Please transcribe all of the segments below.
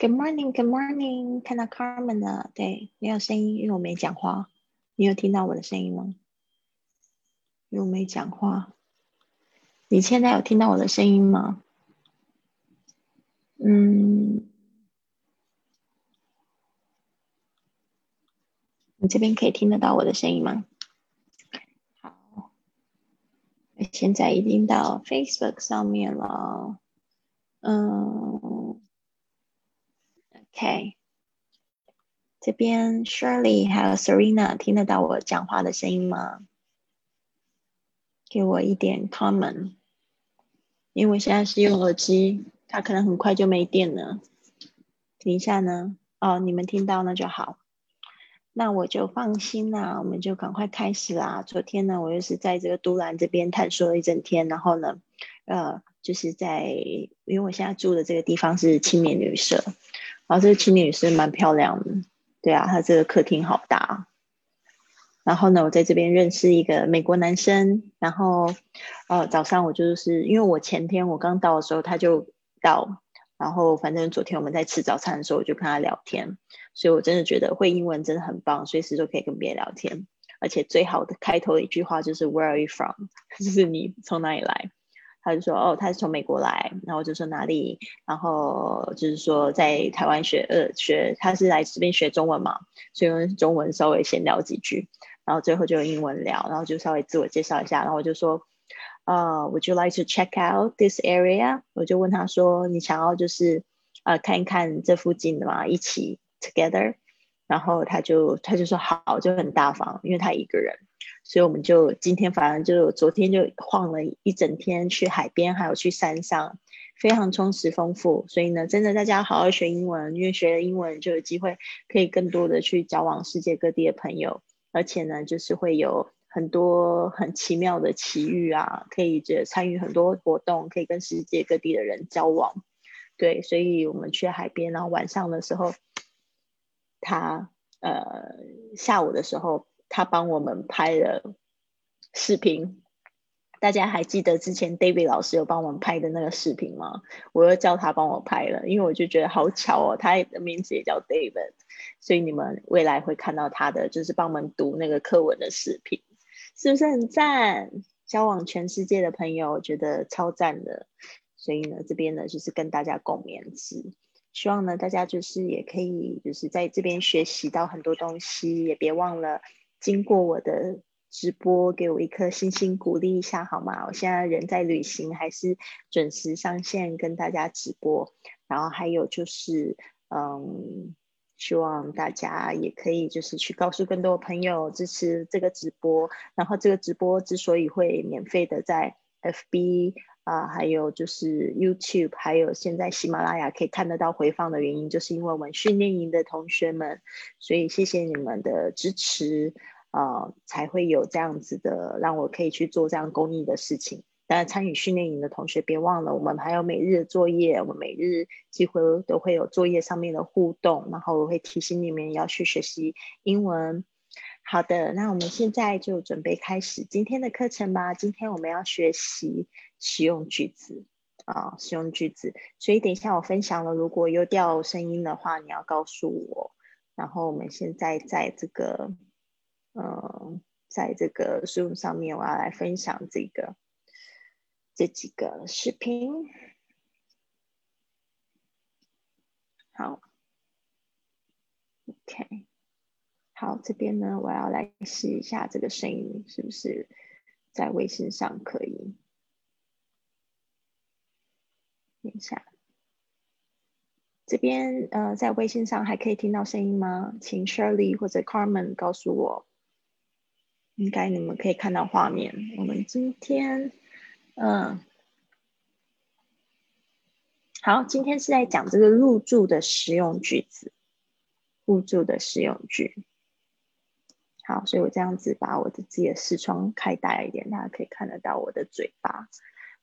Good morning, Good morning，看到 Carmen 了，对，没有声音，因为我没讲话。你有听到我的声音吗？因为我没讲话。你现在有听到我的声音吗？嗯，你这边可以听得到我的声音吗？好，现在已经到 Facebook 上面了。嗯。OK，这边 Shirley 还有 Serena 听得到我讲话的声音吗？给我一点 comment，因为现在是用耳机，它可能很快就没电了。等一下呢，哦，你们听到那就好，那我就放心啦，我们就赶快开始啦。昨天呢，我又是在这个都兰这边探索了一整天，然后呢，呃，就是在因为我现在住的这个地方是青年旅社。然后这个青年女士蛮漂亮的，对啊，她这个客厅好大。然后呢，我在这边认识一个美国男生。然后，呃，早上我就是因为我前天我刚到的时候他就到，然后反正昨天我们在吃早餐的时候我就跟他聊天，所以我真的觉得会英文真的很棒，随时都可以跟别人聊天。而且最好的开头一句话就是 Where are you from？就是你从哪里来？他就说：“哦，他是从美国来。”然后就说哪里，然后就是说在台湾学呃学，他是来这边学中文嘛，所以用中文稍微闲聊几句，然后最后就用英文聊，然后就稍微自我介绍一下，然后我就说：“呃，Would you like to check out this area？” 我就问他说：“你想要就是呃看一看这附近的嘛，一起 together？” 然后他就他就说好，就很大方，因为他一个人。所以我们就今天反正就昨天就晃了一整天，去海边还有去山上，非常充实丰富。所以呢，真的大家好好学英文，因为学了英文就有机会可以更多的去交往世界各地的朋友，而且呢，就是会有很多很奇妙的奇遇啊，可以这参与很多活动，可以跟世界各地的人交往。对，所以我们去海边，然后晚上的时候，他呃下午的时候。他帮我们拍了视频，大家还记得之前 David 老师有帮我们拍的那个视频吗？我又叫他帮我拍了，因为我就觉得好巧哦，他的名字也叫 David，所以你们未来会看到他的，就是帮我们读那个课文的视频，是不是很赞？交往全世界的朋友，我觉得超赞的。所以呢，这边呢就是跟大家共勉之。希望呢大家就是也可以就是在这边学习到很多东西，也别忘了。经过我的直播，给我一颗星星鼓励一下好吗？我现在人在旅行，还是准时上线跟大家直播。然后还有就是，嗯，希望大家也可以就是去告诉更多朋友支持这个直播。然后这个直播之所以会免费的在 FB 啊，还有就是 YouTube，还有现在喜马拉雅可以看得到回放的原因，就是因为我们训练营的同学们，所以谢谢你们的支持。啊，才会有这样子的，让我可以去做这样公益的事情。当然，参与训练营的同学别忘了，我们还有每日的作业，我们每日几乎都会有作业上面的互动，然后我会提醒你们要去学习英文。好的，那我们现在就准备开始今天的课程吧。今天我们要学习使用句子啊，使用句子。所以等一下我分享了，如果有掉声音的话，你要告诉我。然后我们现在在这个。嗯，在这个 Zoom 上面，我要来分享这个这几个视频。好，OK，好，这边呢，我要来试一下这个声音是不是在微信上可以。等一下，这边呃，在微信上还可以听到声音吗？请 Shirley 或者 Carmen 告诉我。应该你们可以看到画面。我们今天，嗯，好，今天是在讲这个入住的实用句子，入住的实用句。好，所以我这样子把我的自己的视窗开大一点，大家可以看得到我的嘴巴。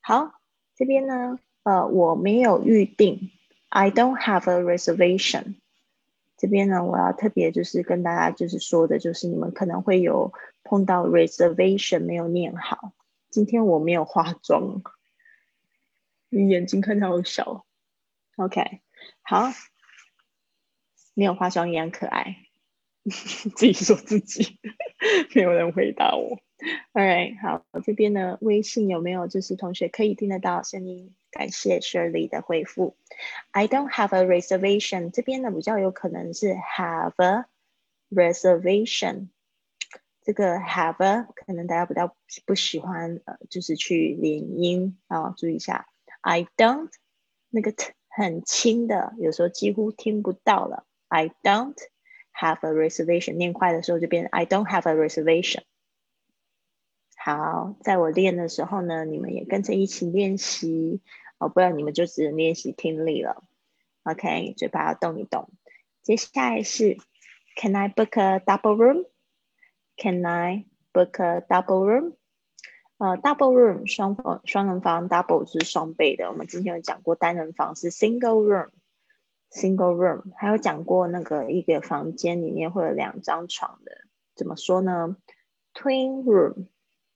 好，这边呢，呃，我没有预定，I don't have a reservation。这边呢，我要特别就是跟大家就是说的，就是你们可能会有碰到 reservation 没有念好。今天我没有化妆，你眼睛看起来好小。OK，好，没有化妆一样可爱。自己说自己，没有人回答我。All right，好，这边呢，微信有没有就是同学可以听得到声音？感谢 Shirley 的回复。I don't have a reservation，这边呢比较有可能是 have a reservation。这个 have a 可能大家比较不喜欢，呃，就是去连音啊，注意一下。I don't 那个 t 很轻的，有时候几乎听不到了。I don't have a reservation，念快的时候就变 I don't have a reservation。好，在我练的时候呢，你们也跟着一起练习哦，不然你们就只能练习听力了。OK，嘴巴要动一动。接下来是 Can I book a double room？Can I book a double room？呃，double room 双房双人房，double 是双倍的。我们之前有讲过单人房是 single room Single room，还有讲过那个一个房间里面会有两张床的，怎么说呢？twin room。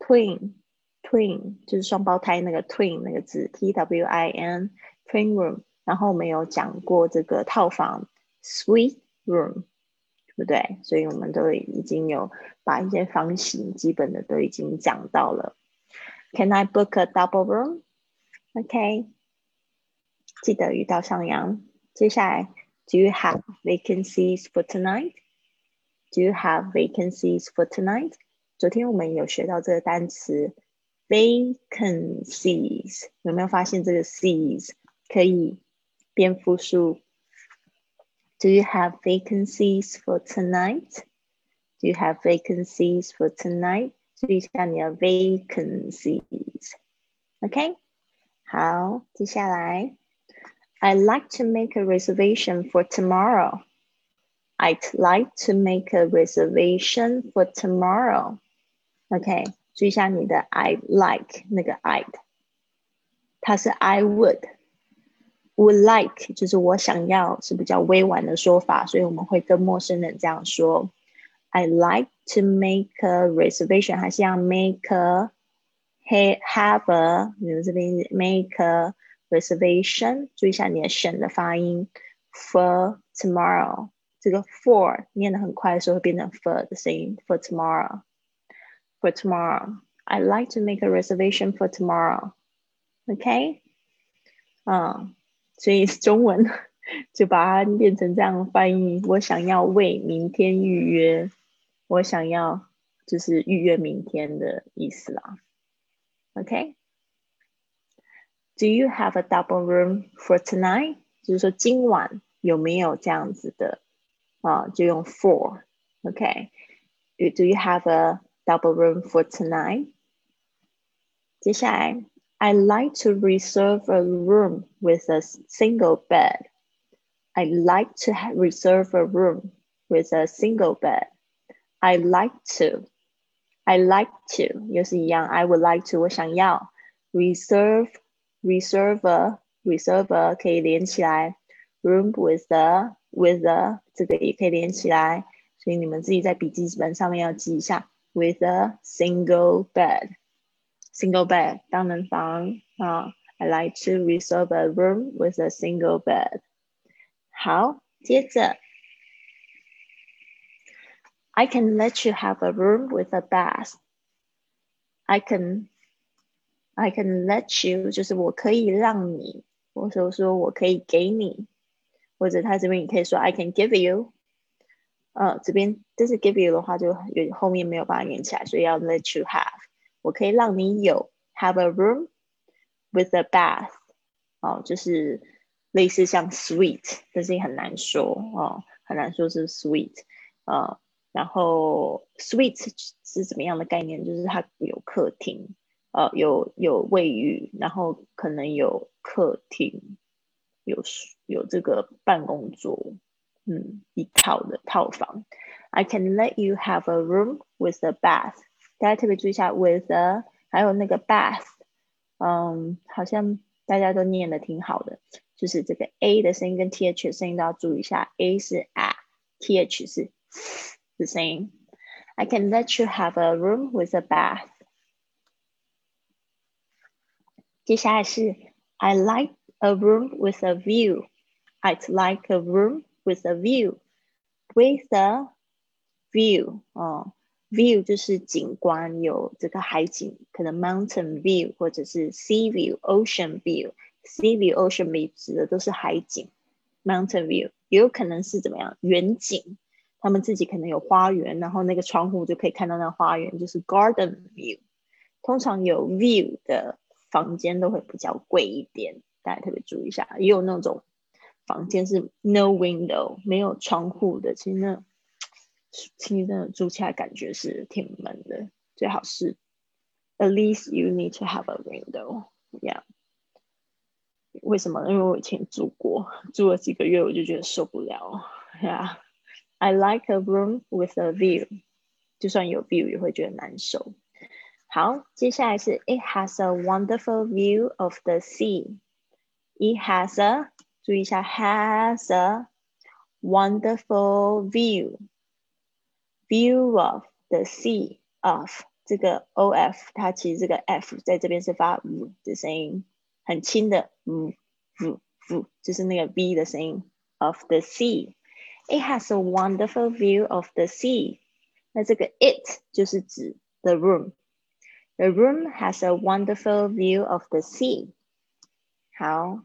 Twin, twin 就是双胞胎那个 twin 那个字，T W I N twin room。然后我们有讲过这个套房，suite room，对不对？所以我们都已经有把一些房型基本的都已经讲到了。Can I book a double room? OK，记得遇到上扬。接下来，Do you have vacancies for tonight? Do you have vacancies for tonight? 昨天我们有学到这个单词 vacancies，有没有发现这个 sees 可以变复数？Do you have vacancies for tonight? Do you have vacancies for tonight? 注意一下你的 vacancies。OK，好，接下来 ，I'd like to make a reservation for tomorrow. I'd like to make a reservation for tomorrow. OK，注意一下你的 I like 那个 I，它是 I would would like，就是我想要是比较委婉的说法，所以我们会跟陌生人这样说：I like to make a reservation，还是要 make a have a，你们这边 make a reservation，注意一下你的省的发音，for tomorrow，这个 for 念的很快的时候会变成 for 的声音，for tomorrow。for tomorrow. I'd like to make a reservation for tomorrow. OK，嗯，所以中文就把它变成这样翻译。我想要为明天预约，我想要就是预约明天的意思啦。OK。 Do you have a double room for tonight？就是说今晚有没有这样子的啊？就用 for。OK。Do you have a double room for tonight. 接下来，I like to reserve a room with a single bed. I like to reserve a room with a single bed. I like to. I like to 又是一样，I would like to 我想要 reserve reserve a reserve a 可以连起来，room with a with a 这个也可以连起来，所以你们自己在笔记本上面要记一下。with a single bed. Single bed, 单人房啊。I like to reserve a room with a single bed. 好，接着，I can let you have a room with a bath. I can, I can let you，就是我可以让你，或者说我可以给你，或者他这边你可以说 I can give you 呃，这边就是 give you 的话，就有后面没有办法连起来，所以要 let you have。我可以让你有 have a room with a bath，哦，就是类似像 suite，但是也很难说哦，很难说是 suite，呃，然后 suite 是怎么样的概念？就是它有客厅，呃，有有卫浴，然后可能有客厅，有有这个办公桌。嗯，一套的套房。I can let you have a room with a bath。大家特别注意一下，with a 还有那个 bath，嗯，好像大家都念的挺好的，就是这个 a 的声音跟 th 的声音都要注意一下，a 是 a，th 是的声音。I can let you have a room with a bath。接下来是 I like a room with a view。I'd like a room with a view， with a view 哦，view 就是景观，有这个海景，可能 mountain view 或者是 sea view，ocean view，sea view，ocean view 指的都是海景，mountain view 也有可能是怎么样远景，他们自己可能有花园，然后那个窗户就可以看到那花园，就是 garden view。通常有 view 的 房间都会比较贵一点，大家特别注意一下，也有那种。房间是 no window 没有窗户的，其实那其实真的住起来感觉是挺闷的。最好是 at least you need to have a window，yeah。为什么？因为我以前住过，住了几个月我就觉得受不了，yeah。I like a room with a view，就算有 view 也会觉得难受。好，接下来是 It has a wonderful view of the sea。It has a 注意一下，has a wonderful view view of the sea of 这个 o f 它其实这个 f 在这边是发 v 的声音，很轻的 v v v，就是那个 v 的声音 of the sea。It has a wonderful view of the sea。那这个 it 就是指 the room。 The room has a wonderful view of the sea。好。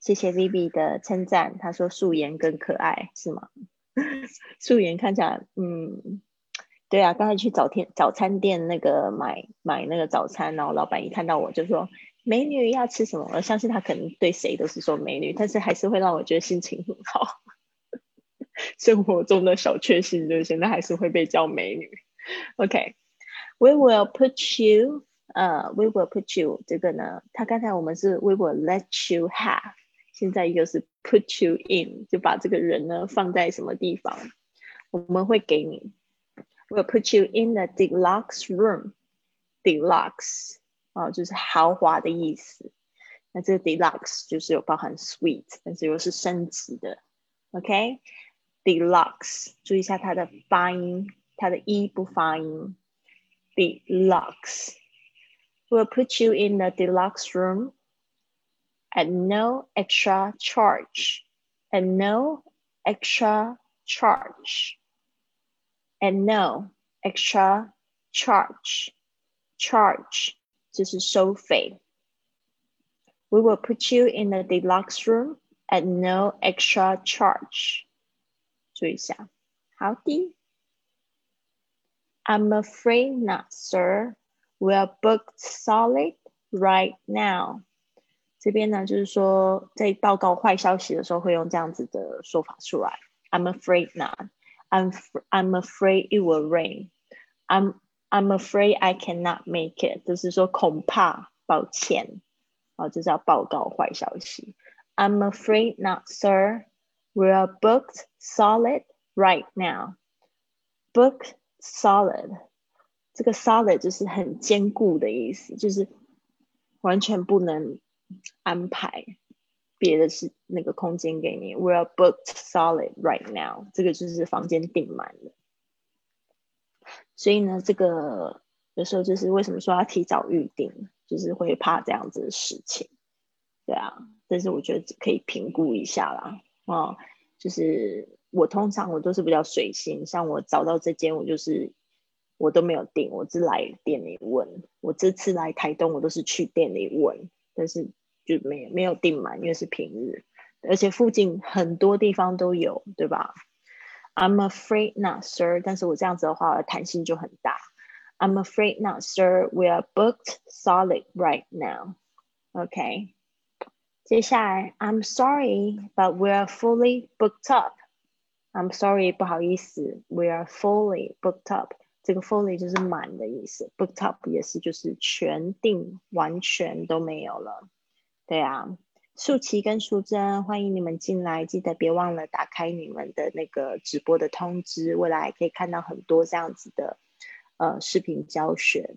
谢谢 Vivi 的称赞，他说素颜更可爱，是吗？素颜看起来，嗯，对啊，刚才去早天早餐店那个买买那个早餐，然后老板一看到我就说美女要吃什么？我相信他可能对谁都是说美女，但是还是会让我觉得心情很好。生活中的小确幸就是现在还是会被叫美女。OK OK，We will put you，呃，We will put you 这个呢，他刚才我们是 We will let you have。现在一个是 put you in，就把这个人呢放在什么地方，我们会给你，will put you in the deluxe room，deluxe 啊就是豪华的意思，那这个 deluxe 就是有包含 suite，但是又是升级的，OK，deluxe 注意一下它的发音，它的 e 不发音 ，deluxe，will put you in the deluxe room。at no extra charge, at no extra charge, at no extra charge, charge 就是收费。We will put you in a deluxe room at no extra charge. 注意一下，好的。 I'm afraid not, sir. We are booked solid right now. 这边呢，就是说在报告坏消息的时候会用这样子的说法出来。I'm afraid not. I'm I'm afraid it will rain. I'm I'm afraid I cannot make it. 就是说恐怕，抱歉，啊，就是要报告坏消息。I'm afraid not, sir. We are booked solid right now. Booked solid. 这个 solid 就是很坚固的意思，就是完全不能。安排别的是那个空间给你，We are booked solid right now。这个就是房间订满了。所以呢，这个有时候就是为什么说要提早预定，就是会怕这样子的事情。对啊，但是我觉得可以评估一下啦。哦，就是我通常我都是比较随心，像我找到这间，我就是我都没有订，我只来店里问。我这次来台东，我都是去店里问，但是。就没没有订满，因为是平日，而且附近很多地方都有，对吧？I'm afraid not, sir。但是我这样子的话，弹性就很大。I'm afraid not, sir. We are booked solid right now. OK。接下来，I'm sorry, but we are fully booked up. I'm sorry，不好意思，we are fully booked up。这个 fully 就是满的意思，booked up 也是就是全订，完全都没有了。对啊，素琪跟淑珍，欢迎你们进来，记得别忘了打开你们的那个直播的通知，未来可以看到很多这样子的呃视频教学。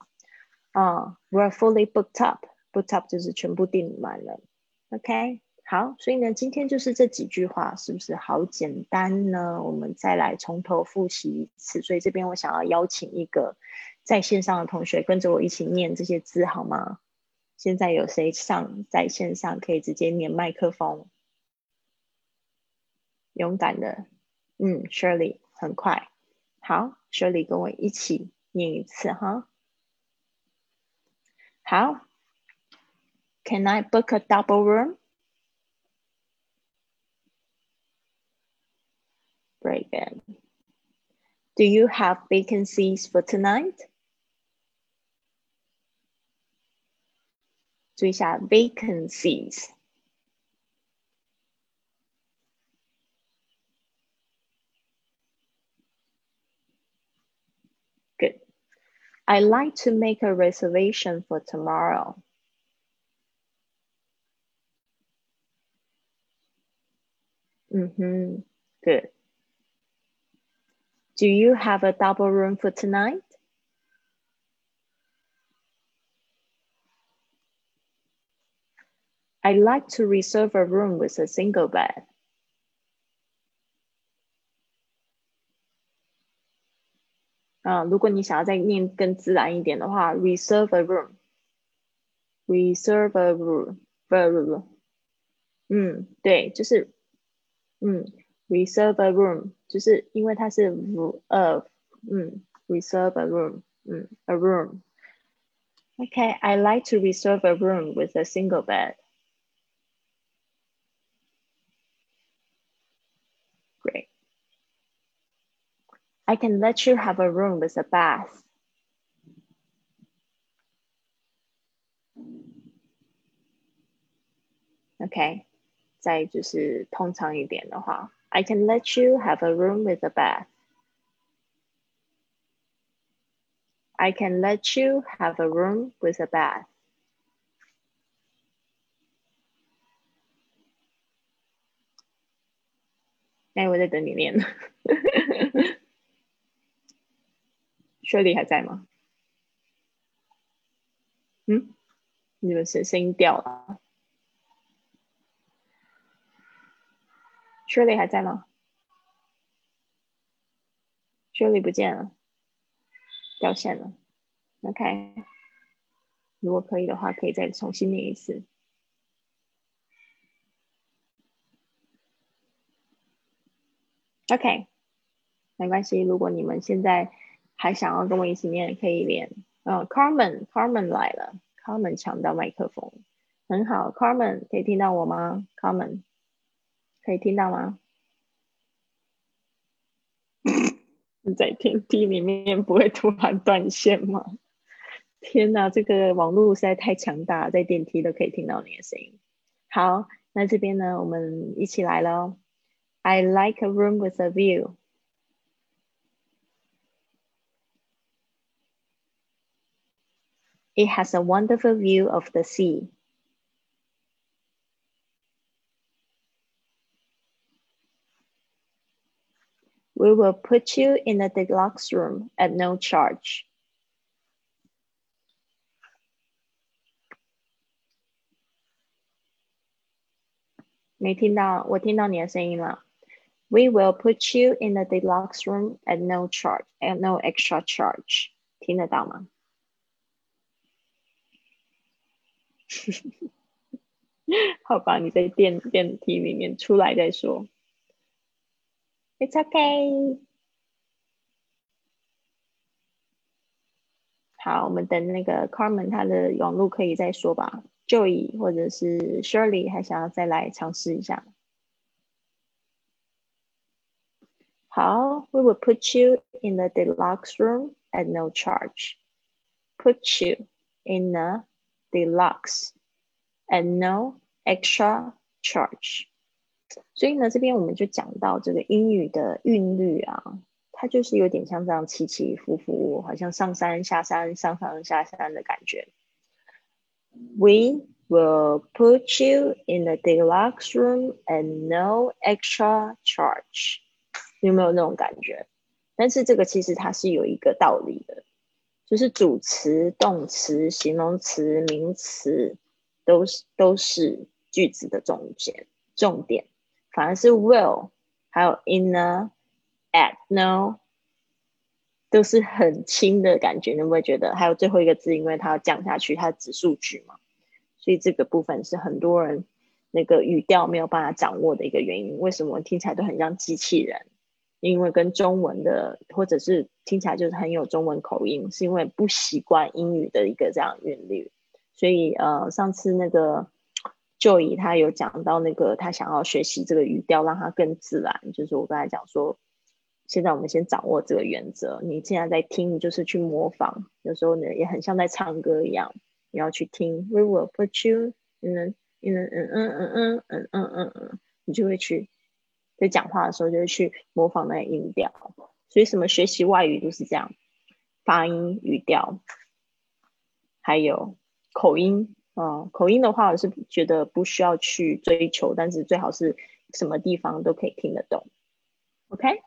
啊，we are fully booked up，booked up 就是全部订满了。OK，好，所以呢，今天就是这几句话，是不是好简单呢？我们再来从头复习一次。所以这边我想要邀请一个在线上的同学跟着我一起念这些字，好吗？现在有谁上在线上可以直接连麦克风？勇敢的，嗯，Shirley，很快。好，雪莉跟我一起念一次哈。好，Can I book a double room? Very good. Do you have vacancies for tonight? 注意一下 vacancies。Good. I'd like to make a reservation for tomorrow. Mm-hmm. Good. Do you have a double room for tonight? I'd like to reserve a room with a single bed. 啊，如果你想要再念更自然一点的话，reserve a room，reserve a room，嗯，对，就是嗯，reserve a room， 就是因为它是 of，嗯，reserve a room，嗯，a room。Okay, I like to reserve a room with a single bed. Great. I can let you have a room with a bath. Okay，再就是通常一点的话 ，I can let you have a room with a bath. I can let you have a room with a bath. 哎，我在等你念。雪莉还在吗？嗯，你们声声音掉了。 Shirley 还在吗？？Shirley 不见了，掉线了。OK，如果可以的话，可以再重新念一次。OK，没关系。如果你们现在还想要跟我一起念，可以练。嗯，Carmen，Carmen 来了，Carmen 抢到麦克风，很好。Carmen 可以听到我吗？Carmen 可以听到吗？你在电梯里面不会突然断线吗？天哪，这个网络实在太强大，在电梯都可以听到你的声音。好，那这边呢，我们一起来了。I like a room with a view. It has a wonderful view of the sea. We will put you in a deluxe room at no charge. We will put you in a deluxe room at no charge, at no extra charge. 听得到吗？好吧，你在电电梯里面出来再说。 It's okay。好，我们等那个 Carmen 他的网络可以再说吧。Joey 或者是 Shirley 还想要再来尝试一下。好，We will put you in the deluxe room at no charge. Put you in a deluxe and no extra charge。 所以呢，这边我们就讲到这个英语的韵律啊，它就是有点像这样起起伏伏，好像上山下山、上山下山的感觉。We will put you in the deluxe room and no extra charge。有没有那种感觉？但是这个其实它是有一个道理的。就是主词、动词、形容词、名词，都是都是句子的重点重点。反而是 will，还有 in a at no，都是很轻的感觉。你会不会觉得？还有最后一个字，因为它要降下去，它指数句嘛，所以这个部分是很多人那个语调没有办法掌握的一个原因。为什么听起来都很像机器人？因为跟中文的或者是听起来就是很有中文口音，是因为不习惯英语的一个这样韵律。所以呃，上次那个就以他有讲到那个他想要学习这个语调，让它更自然。就是我刚才讲说，现在我们先掌握这个原则。你现在在听，就是去模仿，有时候呢也很像在唱歌一样，你要去听。We will put you in in mm 嗯嗯嗯嗯嗯嗯嗯嗯，你就会去在讲话的时候就会去模仿那个音调。所以什么学习外语都是这样，发音、语调，还有口音啊。口音的话，我是觉得不需要去追求，但是最好是什么地方都可以听得懂。OK，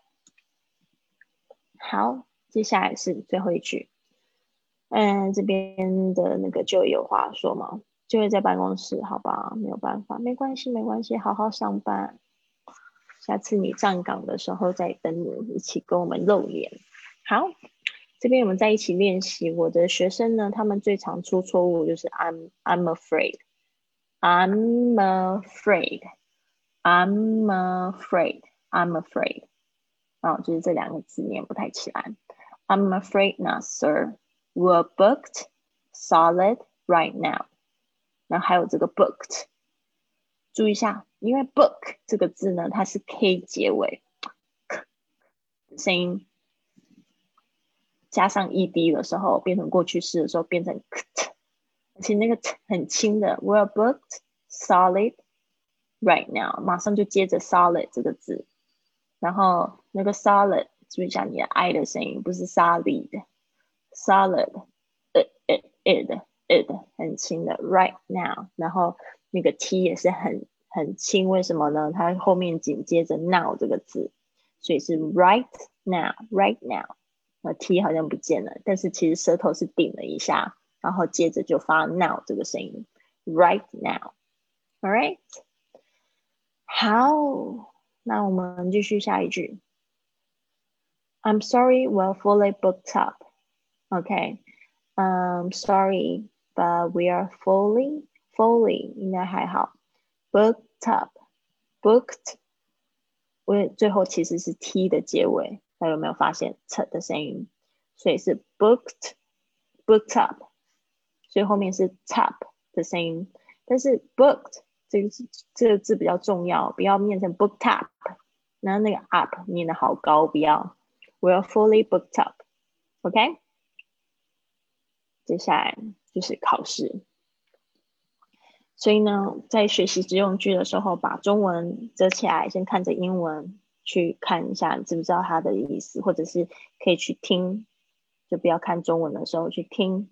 好，接下来是最后一句。嗯，这边的那个就有话说吗？就会在办公室，好吧，没有办法，没关系，没关系，好好上班。下次你站岗的时候再等你一起跟我们露脸。好，这边我们在一起练习。我的学生呢，他们最常出错误就是 I'm I'm afraid，I'm afraid，I'm afraid，I'm afraid。啊，就是这两个字念不太起来。I'm afraid not, sir. We're booked solid right now. 然后还有这个 booked，注意一下，因为 book 这个字呢，它是 k 结尾，声音加上 ed 的时候，变成过去式的时候变成 t，而且那个 t 很轻的。We're booked solid right now，马上就接着 solid 这个字，然后那个 solid 注意一下你的 i 的声音，不是 solid，solid，it it it。it 很轻的，right now，然后那个 t 也是很很轻，为什么呢？它后面紧接着 now 这个字，所以是 right now，right now，那 t 好像不见了，但是其实舌头是顶了一下，然后接着就发 now 这个声音，right now，all right，好，那我们继续下一句，I'm sorry, we're fully booked up. Okay, um, sorry. But we are fully, fully 应该还好。Booked up, booked，我最后其实是 t 的结尾， 还有没有发现 t 的声音？所以是 booked, booked up，所以后面是 top 的声音。但是 booked 这个字这个字比较重要，不要念成 booked up，然后那个 up 念的好高，不要。We are fully booked up, OK？接下来。就是考试，所以呢，在学习直用句的时候，把中文折起来，先看着英文去看一下，你知不知道它的意思，或者是可以去听，就不要看中文的时候去听，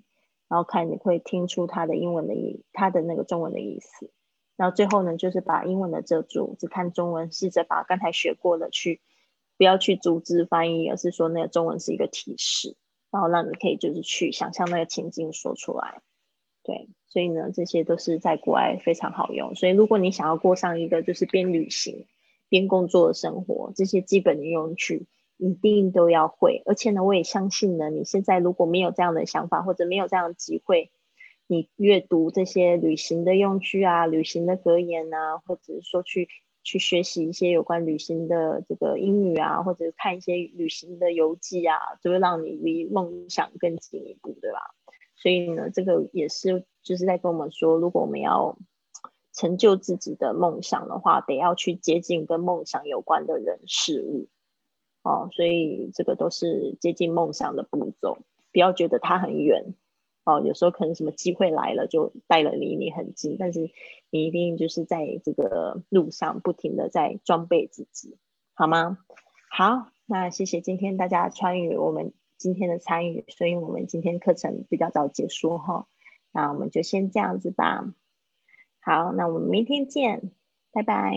然后看你会听出它的英文的意，它的那个中文的意思。然后最后呢，就是把英文的遮住，只看中文，试着把刚才学过的去，不要去逐字翻译，而是说那个中文是一个提示。然后让你可以就是去想象那个情境说出来，对，所以呢，这些都是在国外非常好用。所以如果你想要过上一个就是边旅行边工作的生活，这些基本的用具一定都要会。而且呢，我也相信呢，你现在如果没有这样的想法或者没有这样的机会，你阅读这些旅行的用具啊、旅行的格言啊，或者是说去。去学习一些有关旅行的这个英语啊，或者是看一些旅行的游记啊，就会让你离梦想更进一步，对吧？所以呢，这个也是就是在跟我们说，如果我们要成就自己的梦想的话，得要去接近跟梦想有关的人事物哦。所以这个都是接近梦想的步骤，不要觉得它很远。哦，有时候可能什么机会来了，就带了离你很近，但是你一定就是在这个路上不停的在装备自己，好吗？好，那谢谢今天大家参与我们今天的参与，所以我们今天课程比较早结束哈，那我们就先这样子吧。好，那我们明天见，拜拜。